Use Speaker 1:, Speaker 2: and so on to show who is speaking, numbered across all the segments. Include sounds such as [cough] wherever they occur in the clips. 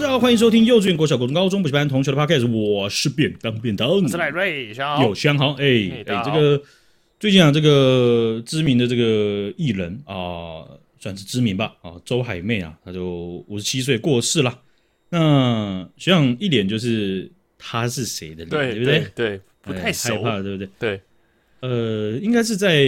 Speaker 1: 好，大家好，欢迎收听幼稚园、国小、国中、高中补习班同学的 podcast，我是便当便当，我
Speaker 2: 是赖瑞，
Speaker 1: 有香好，哎哎，这个最近啊，这个知名的这个艺人啊、呃，算是知名吧啊，周海媚啊，她就五十七岁过世了。那学长一脸就是他是谁的脸，对不对？
Speaker 2: 对，对，不太熟，
Speaker 1: 害怕，对不对？
Speaker 2: 对，
Speaker 1: 呃，应该是在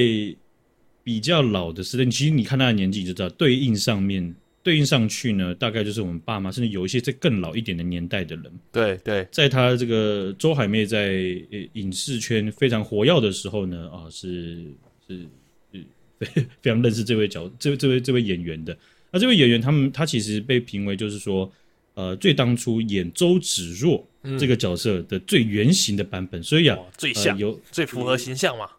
Speaker 1: 比较老的时代，其实你看他的年纪就知道，对应上面。对应上去呢，大概就是我们爸妈，甚至有一些在更老一点的年代的人。
Speaker 2: 对对，
Speaker 1: 在他这个周海媚在影视圈非常活跃的时候呢，啊，是是是非 [laughs] 非常认识这位角这这位这位演员的。那这位演员，他们他其实被评为就是说，呃，最当初演周芷若这个角色的最原型的版本，嗯、所以啊，
Speaker 2: 最像、呃、有最符合形象嘛。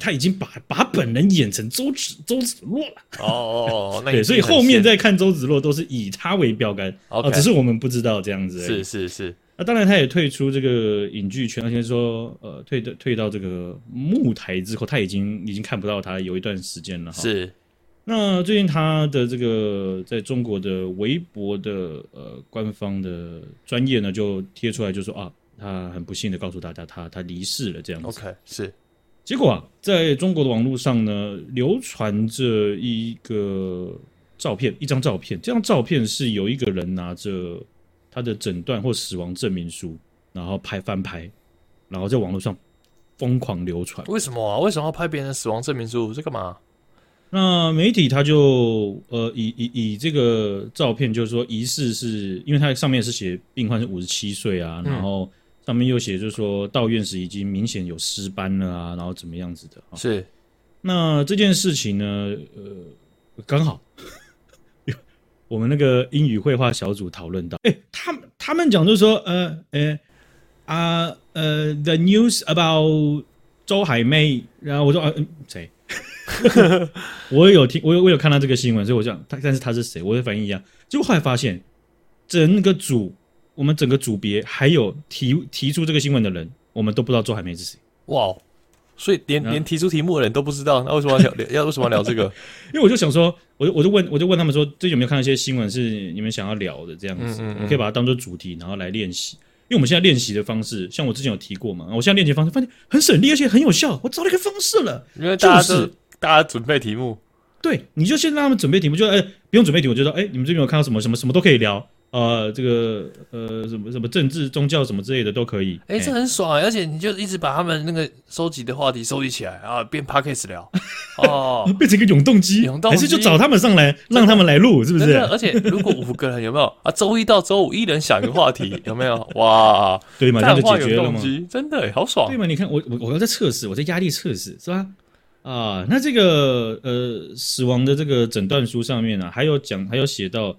Speaker 1: 他已经把把本人演成周芷周芷若了
Speaker 2: 哦哦哦，[laughs]
Speaker 1: 对，所以后面再看周芷若都是以他为标杆哦，okay. 只是我们不知道这样子。
Speaker 2: 是是是，
Speaker 1: 那当然他也退出这个影剧圈，而且说呃退的退到这个幕台之后，他已经已经看不到他有一段时间了哈。
Speaker 2: 是，
Speaker 1: 那最近他的这个在中国的微博的呃官方的专业呢，就贴出来就说啊，他很不幸的告诉大家，他他离世了这样子。
Speaker 2: OK，是。
Speaker 1: 结果啊，在中国的网络上呢，流传着一个照片，一张照片。这张照片是有一个人拿着他的诊断或死亡证明书，然后拍翻拍，然后在网络上疯狂流传。
Speaker 2: 为什么啊？为什么要拍别人的死亡证明书？这干嘛？
Speaker 1: 那媒体他就呃以以以这个照片，就是说疑似是因为它上面是写病患是五十七岁啊，然后。上面又写，就是说到院时已经明显有尸斑了啊，然后怎么样子的？
Speaker 2: 是，
Speaker 1: 那这件事情呢，呃，刚好 [laughs] 我们那个英语会话小组讨论到，哎，他们他们讲就是说，呃，呃，啊，呃，the news about 周海媚，然后我说，啊，嗯，谁？[laughs] 我有听，我有我有看到这个新闻，所以我讲他，但是他是谁？我的反应一样，结果后来发现整个组。我们整个组别还有提提出这个新闻的人，我们都不知道周海媚是谁。
Speaker 2: 哇，所以连连提出题目的人都不知道，那为什么要聊？要为什么要聊这个？[laughs]
Speaker 1: 因为我就想说，我就我就问，我就问他们说，最近有没有看到一些新闻是你们想要聊的这样子？嗯嗯嗯，可以把它当做主题，然后来练习。因为我们现在练习的方式，像我之前有提过嘛，我现在练习方式发现很省力，而且很有效。我找了一个方式了，
Speaker 2: 因为大家就是大家准备题目，
Speaker 1: 对，你就先让他们准备题目，就哎不用准备题目，就说哎你们这边有看到什么什么什么都可以聊。呃，这个呃，什么什么政治、宗教什么之类的都可以。
Speaker 2: 哎、欸，这很爽，而且你就一直把他们那个收集的话题收集起来啊，变 podcast 聊 [laughs] 哦，[laughs]
Speaker 1: 变成一个永动机，永动机还是就找他们上来，让他们来录，是不是？
Speaker 2: 而且如果五个人有没有啊？周一到周五一人想一个话题，有没有？哇，
Speaker 1: 对嘛，这样就解决了吗？
Speaker 2: 真的好爽，
Speaker 1: 对嘛？你看我我我要在测试，我在压力测试是吧？啊，那这个呃死亡的这个诊断书上面呢、啊，还有讲，还有写到。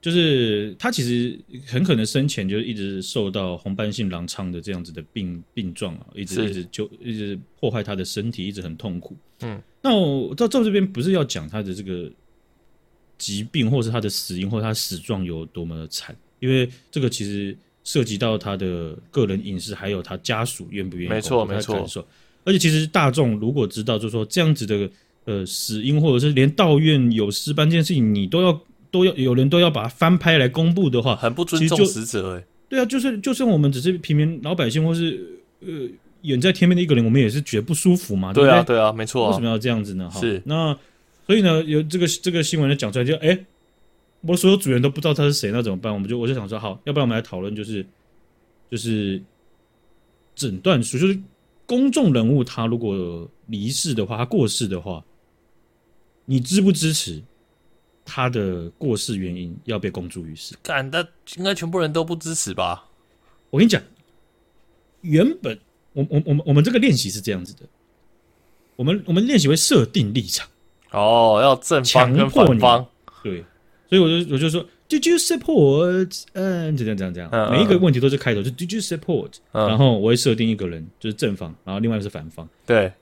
Speaker 1: 就是他其实很可能生前就一直受到红斑性狼疮的这样子的病病状啊，一直一直就一直破坏他的身体，一直很痛苦。嗯，那我到到这边不是要讲他的这个疾病，或是他的死因，或者他死状有多么的惨，因为这个其实涉及到他的个人隐私，还有他家属愿不愿意。
Speaker 2: 没错，没错。
Speaker 1: 而且其实大众如果知道，就是说这样子的呃死因，或者是连道院有尸斑这件事情，你都要。都要有人都要把它翻拍来公布的话，
Speaker 2: 很不尊重死者哎。
Speaker 1: 对啊，就是就算我们只是平民老百姓，或是呃远在天边的一个人，我们也是觉得不舒服嘛。对啊，
Speaker 2: 对啊，没错。
Speaker 1: 为什么要这样子呢？
Speaker 2: 是
Speaker 1: 那所以呢，有这个这个新闻就讲出来就，哎，我所有组员都不知道他是谁，那怎么办？我们就我就想说，好，要不然我们来讨论，就是就是诊断书，就是公众人物他如果离世的话，他过世的话，你支不支持？他的过世原因要被公诸于世，
Speaker 2: 干，那应该全部人都不支持吧？
Speaker 1: 我跟你讲，原本我我我们我们这个练习是这样子的，我们我们练习会设定立场，
Speaker 2: 哦，要正方跟反方，
Speaker 1: 对，所以我就我就说，Did you support？嗯，怎样怎样怎样，嗯，每一个问题都是开头，就 Did you support？嗯，然后我会设定一个人就是正方，然后另外一个是反方，
Speaker 2: 对，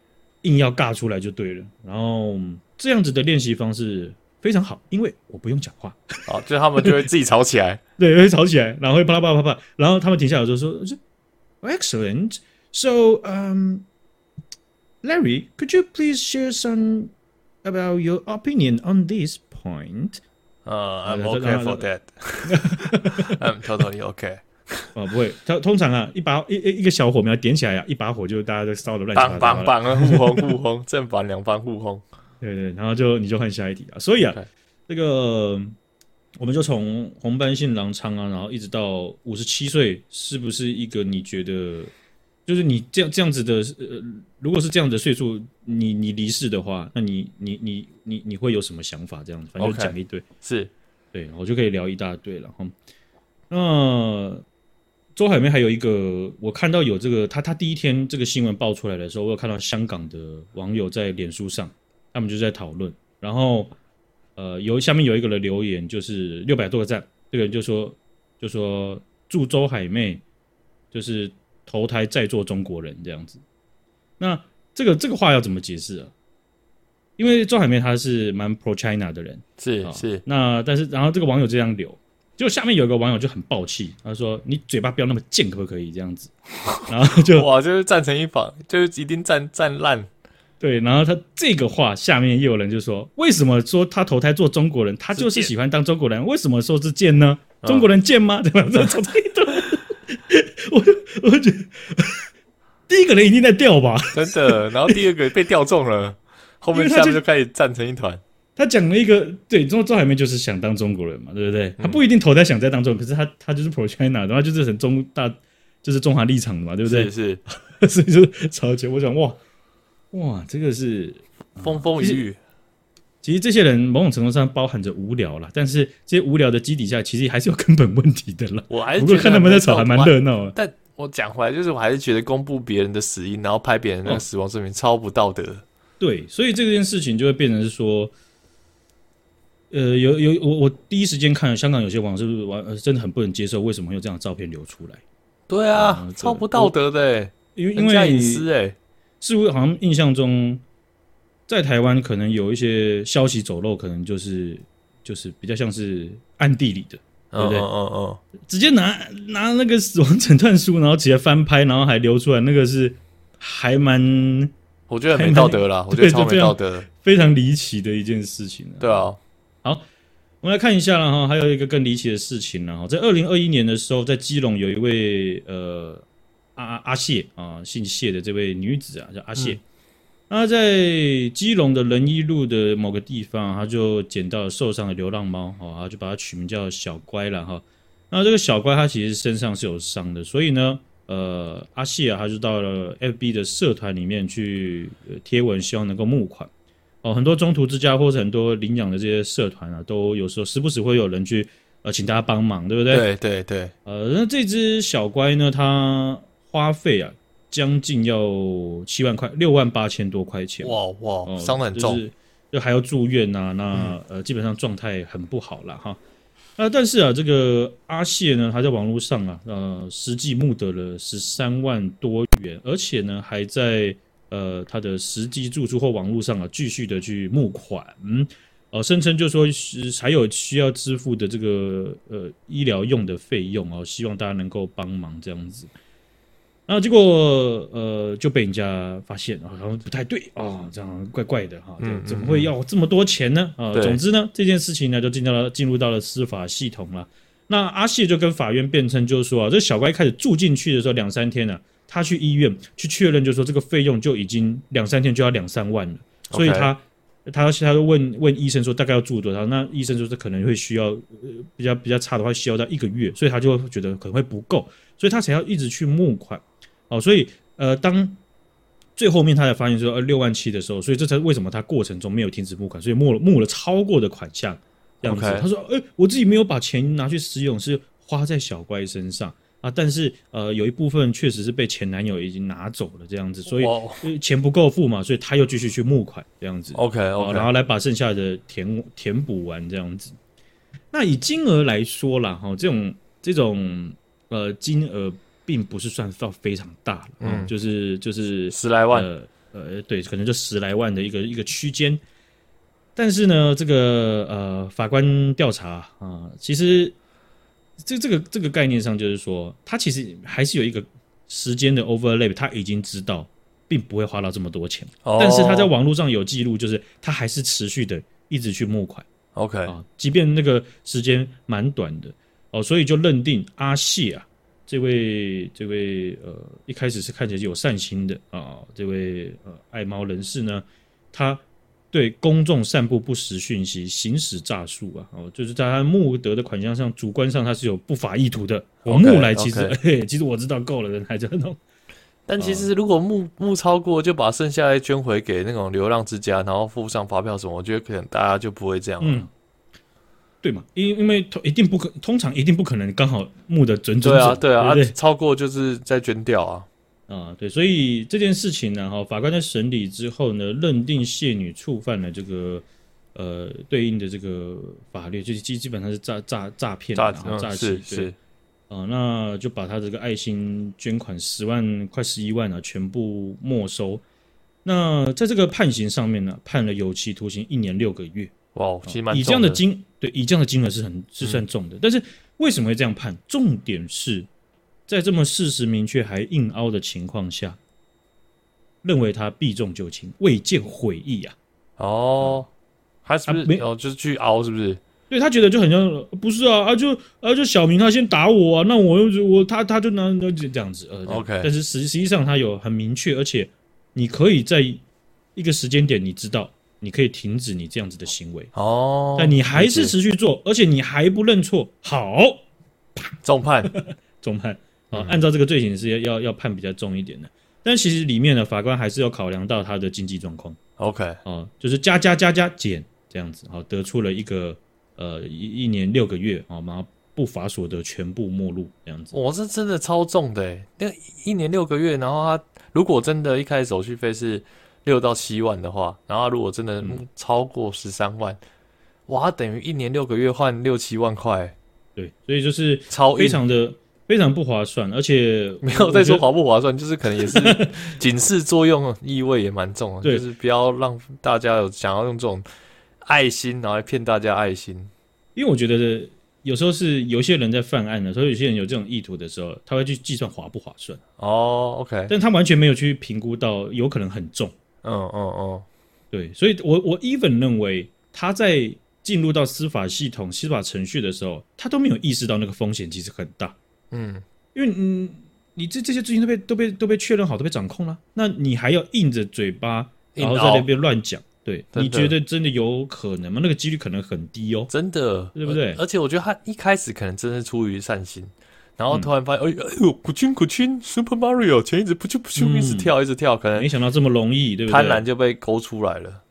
Speaker 1: 硬要尬出来就对了，然后这样子的练习方式。非常好，因为我不用讲话，
Speaker 2: 好，就他们就会自己吵起来，
Speaker 1: 对，会吵起来，然后会啪啦啪啦啪啪，然后他们停下来就说，Excellent. So, um, Larry, could you please share some about your opinion on this point?
Speaker 2: 呃，I'm okay for that. I'm totally okay.
Speaker 1: 哦，不会，他通常啊，一把一一一个小火苗点起来啊，一把火就大家都烧的乱七八糟。
Speaker 2: 棒棒棒啊！互轰互轰，正反两方互轰。
Speaker 1: 对对，然后就你就换下一题啊。所以啊，这个我们就从红斑性狼疮啊，然后一直到五十七岁，是不是一个你觉得？就是你这样这样子的，呃，如果是这样的岁数，你你离世的话，那你你你你你会有什么想法？这样子，反正就讲一堆，
Speaker 2: 是
Speaker 1: 对，我就可以聊一大堆了哈。那周海媚还有一个，我看到有这个，他他第一天这个新闻爆出来的时候，我有看到香港的网友在脸书上，他们就在讨论，然后呃，有下面有一个人留言，就是六百多个赞，这个人就说就说祝周海媚就是。投胎再做中国人这样子，那这个这个话要怎么解释啊？因为周海媚她是蛮 pro China 的人，
Speaker 2: 是是。
Speaker 1: 那但是然后这个网友这样留，就下面有一个网友就很爆气，他说：“你嘴巴不要那么贱，可不可以这样子？”然后就 [laughs]
Speaker 2: 哇，就是站成一方，就是一定站站烂。
Speaker 1: 对，然后他这个话下面又有人就说：“为什么说他投胎做中国人？他就是喜欢当中国人，为什么说是贱呢？中国人贱吗？[laughs] 对吧？”这这一段。我我觉得 [laughs] 第一个人一定在吊吧，[laughs]
Speaker 2: 真的。然后第二个被吊中了，后面下面就开始站成一团。
Speaker 1: 他讲了一个，对，周周海媚就是想当中国人嘛，对不对？嗯、他不一定投胎想在当中可是他他就是 pro China，然后就是很中大，就是中华立场的嘛，对不对？
Speaker 2: 是，是
Speaker 1: 所以说超级，我想哇哇，这个是
Speaker 2: 风风雨雨。
Speaker 1: 其实这些人某种程度上包含着无聊啦，但是这些无聊的基底下，其实还是有根本问题的啦。
Speaker 2: 我还是
Speaker 1: 不过看他们在吵还蛮热闹。
Speaker 2: 但我讲回来，就是我还是觉得公布别人的死因，然后拍别人那个死亡证明，超不道德。
Speaker 1: 对，所以这件事情就会变成是说，呃，有有我我第一时间看香港有些网友是不是完真的很不能接受，为什么会有这样的照片流出来？
Speaker 2: 对啊，嗯、超不道德的，因为因为隐私哎，
Speaker 1: 似乎好像印象中。在台湾可能有一些消息走漏，可能就是就是比较像是暗地里的，对不对？哦哦哦，直接拿拿那个死亡诊断书，然后直接翻拍，然后还流出来，那个是还蛮，
Speaker 2: 我觉得没道德啦，我觉得超没道德，
Speaker 1: 非常离奇的一件事情。
Speaker 2: 对啊，
Speaker 1: 好，我们来看一下了哈，还有一个更离奇的事情呢哈，在二零二一年的时候，在基隆有一位呃阿阿谢啊，姓谢的这位女子啊，叫阿谢。那在基隆的仁一路的某个地方，他就捡到了受伤的流浪猫，哦，他就把它取名叫小乖了哈。那这个小乖，它其实身上是有伤的，所以呢，呃，阿谢啊，他就到了 FB 的社团里面去贴文，希望能够募款。哦，很多中途之家或者很多领养的这些社团啊，都有时候时不时会有人去呃请大家帮忙，对不对？
Speaker 2: 对对对。
Speaker 1: 呃，那这只小乖呢，它花费啊。将近要七万块，六万八千多块钱。哇
Speaker 2: 哇，伤得很重，
Speaker 1: 就是就还要住院呐、啊。那、嗯、呃，基本上状态很不好了哈。但是啊，这个阿谢呢，他在网络上啊，呃，实际募得了十三万多元，而且呢，还在呃他的实际住处或网络上啊，继续的去募款。嗯，呃，声称就说是还有需要支付的这个呃医疗用的费用哦，希望大家能够帮忙这样子。然后结果，呃，就被人家发现，好像不太对啊，这样怪怪的哈，怎么会要这么多钱呢？啊，总之呢，这件事情呢，就进到了进入到了司法系统了。那阿谢就跟法院辩称，就是说啊，这小乖开始住进去的时候两三天呢，他去医院去确认，就是说这个费用就已经两三天就要两三万了，所以他他他就问问医生说大概要住多少？那医生说这可能会需要呃比较比较差的话需要到一个月，所以他就觉得可能会不够，所以他才要一直去募款。哦，所以呃，当最后面他才发现说呃六万七的时候，所以这才为什么他过程中没有停止募款，所以募了募了超过的款项这样子。他说：“哎，我自己没有把钱拿去使用，是花在小乖身上啊。但是呃，有一部分确实是被前男友已经拿走了这样子，所以钱不够付嘛，所以他又继续去募款这样子。OK OK，然后来把剩下的填填补完这样子。那以金额来说啦，哈，这种这种呃金额。并不是算到非常大了，嗯，就是就是
Speaker 2: 十来万，
Speaker 1: 呃呃，对，可能就十来万的一个一个区间。但是呢，这个呃，法官调查啊，呃，其实这这个这个概念上，就是说，他其实还是有一个时间的 overlap，他已经知道，并不会花到这么多钱。哦，但是他在网络上有记录，就是他还是持续的一直去募款。
Speaker 2: OK
Speaker 1: 啊，即便那个时间蛮短的哦，所以就认定阿谢啊，这位这位呃一开始是看起来就有善心的啊，这位呃爱猫人士呢，他对公众散布不实讯息、行使诈术啊，哦，就是在他募得的款项上，主观上他是有不法意图的。我募来其实，[laughs] 嘿，其实我知道够了，人还在弄。
Speaker 2: 但其实如果募募超过，就把剩下来捐回给那种流浪之家，然后附上发票什么，我觉得可能大家就不会这样了。
Speaker 1: 嗯，对嘛？因因为一定不可，通常一定不可能刚好募的准准准。
Speaker 2: 对啊，对啊，
Speaker 1: 对对
Speaker 2: 啊，超过就是再捐掉啊。
Speaker 1: 啊，对，所以这件事情呢，哈，法官在审理之后呢，认定谢女触犯了这个呃对应的这个法律，就是基基本上是诈诈诈骗、诈诈欺，是。啊、呃，那就把他这个爱心捐款十万快十一万啊，全部没收。那在这个判刑上面呢，判了有期徒刑一年六个月。
Speaker 2: 哇，其实蛮。
Speaker 1: 以这样的金，对，以这样的金额是很是算重的。嗯、但是为什么会这样判？重点是在这么事实明确还硬凹的情况下，认为他避重就轻，未见悔意啊。
Speaker 2: 哦，还是不是没有、哦，就是去凹，是不是？
Speaker 1: 对他觉得就很像，不是啊啊就啊就小明他先打我啊，那我又我他他就拿那这样子呃
Speaker 2: ，OK，
Speaker 1: 但是实实际上他有很明确，而且你可以在一个时间点你知道你可以停止你这样子的行为。
Speaker 2: 哦，
Speaker 1: 但你还是持续做，而且你还不认错，好，
Speaker 2: 重判
Speaker 1: 重判啊，按照这个罪行是要要要判比较重一点的，但其实里面的法官还是要考量到他的经济状况
Speaker 2: ，OK，
Speaker 1: 哦，就是加加加加减这样子，好，得出了一个。呃，一一年六个月啊，然后不法所得全部没入这样子。
Speaker 2: 我是真的超重的诶，那一年六个月，然后他如果真的一开始手续费是六到七万的话，然后他如果真的超过十三万，嗯、哇，等于一年六个月换六七万块。
Speaker 1: 对，所以就是超非常的非常不划算，而且 [laughs]
Speaker 2: 没有再说划不划算，就是可能也是 [laughs] 警示作用意味也蛮重啊，就是不要让大家有想要用这种。爱心，然后来骗大家爱心，
Speaker 1: 因为我觉得有时候是有些人在犯案的时候，有些人有这种意图的时候，他会去计算划不划算。
Speaker 2: 哦，OK，
Speaker 1: 但他完全没有去评估到有可能很重。
Speaker 2: 嗯嗯嗯，
Speaker 1: 对，所以我我 even 认为他在进入到司法系统、司法程序的时候，他都没有意识到那个风险其实很大。
Speaker 2: 嗯，
Speaker 1: 因为嗯，你这这些资金都被都被都被确认好，都被掌控了，那你还要硬着嘴巴，然后在那边乱讲。对，你觉得真的有可能吗？那个几率可能很低哦，
Speaker 2: 真的，
Speaker 1: 对不对？
Speaker 2: 而且我觉得他一开始可能真是出于善心，然后突然发现，嗯、哎哎呦，古君古君，Super Mario，前一直噗啾噗啾一直跳一直跳，可能
Speaker 1: 没想到这么容易，对不对？
Speaker 2: 贪婪就被勾出来了。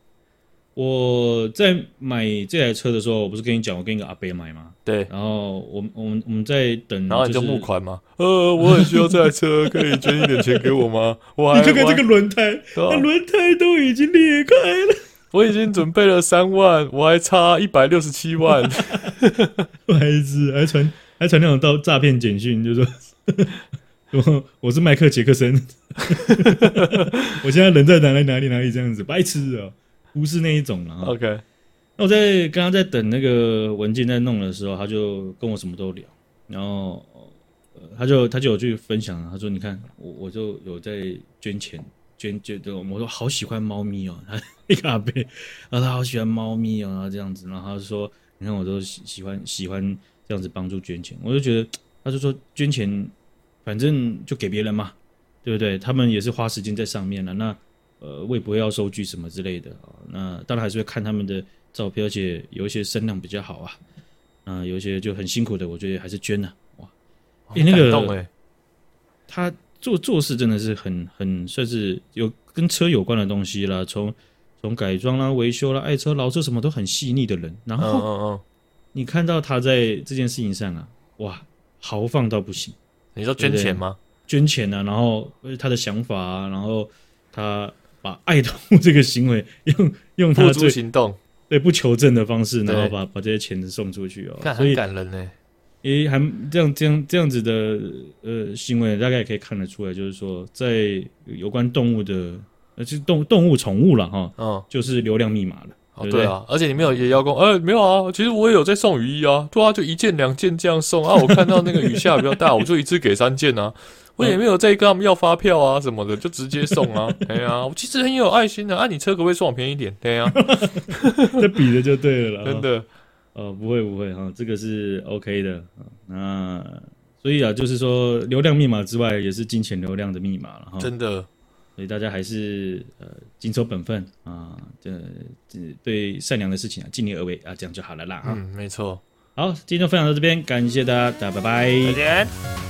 Speaker 1: 我在买这台车的时候，我不是跟你讲，我跟一个阿伯买吗？
Speaker 2: 对。
Speaker 1: 然后我们我们我们在等、就是，
Speaker 2: 然后你就募款吗？呃，我很需要这台车，可以捐一点钱给我吗？我还
Speaker 1: 你看看这个轮胎，那轮胎都已经裂开了。
Speaker 2: 我已经准备了三万，我还差一百六十七万。
Speaker 1: 不好意思，还传还传那种到诈骗简讯，就说我我是麦克杰克森，[laughs] 我现在人在哪里哪里哪里这样子，白痴啊、喔，不是那一种了。
Speaker 2: OK，
Speaker 1: 那我在刚刚在等那个文件在弄的时候，他就跟我什么都聊，然后他就他就有去分享，他说你看我我就有在捐钱。捐捐的，我说好喜欢猫咪哦，他一个阿伯，然后他好喜欢猫咪哦，然后这样子，然后他就说，你看我都喜喜欢喜欢这样子帮助捐钱，我就觉得，他就说捐钱，反正就给别人嘛，对不对？他们也是花时间在上面了，那呃，我也不会要收据什么之类的啊，那当然还是会看他们的照片，而且有一些声量比较好啊，啊，有一些就很辛苦的，我觉得还是捐了，哇，欸、那个，欸、他。做做事真的是很很算是有跟车有关的东西啦，从从改装啦、维修啦、爱车、老车什么都很细腻的人。然后，你看到他在这件事情上啊，哇，豪放到不行。
Speaker 2: 你说捐钱吗？
Speaker 1: 捐钱啊，然后他的想法啊，然后他把爱动物这个行为用用他
Speaker 2: 付诸行动，
Speaker 1: 对不求证的方式，然后把把这些钱送出去哦，所以
Speaker 2: 很感人呢。
Speaker 1: 诶，还这样这样这样子的呃行为，大概也可以看得出来，就是说，在有关动物的呃，就是动动物宠物了哈，嗯，就是流量密码了
Speaker 2: 哦，对啊，而且你没有也邀功，呃，没有啊，其实我也有在送雨衣啊，对啊，就一件两件这样送啊。[laughs] 我看到那个雨下比较大，我就一次给三件啊。我也没有再跟他们要发票啊什么的，就直接送啊。[laughs] 哎呀，我其实很有爱心的啊，你车可不可以送我便宜一点？对呀，[laughs]
Speaker 1: 这比的就对了啦，
Speaker 2: 真的。
Speaker 1: 哦，不会不会哈，这个是 OK 的。那所以啊，就是说流量密码之外，也是金钱流量的密码了哈。
Speaker 2: 真的。
Speaker 1: 所以大家还是呃谨守本分啊，这这对善良的事情啊尽力而为啊，这样就好了啦哈。
Speaker 2: 嗯，没错。
Speaker 1: 好，今天就分享到这边，感谢大家，大家拜拜，
Speaker 2: 再见。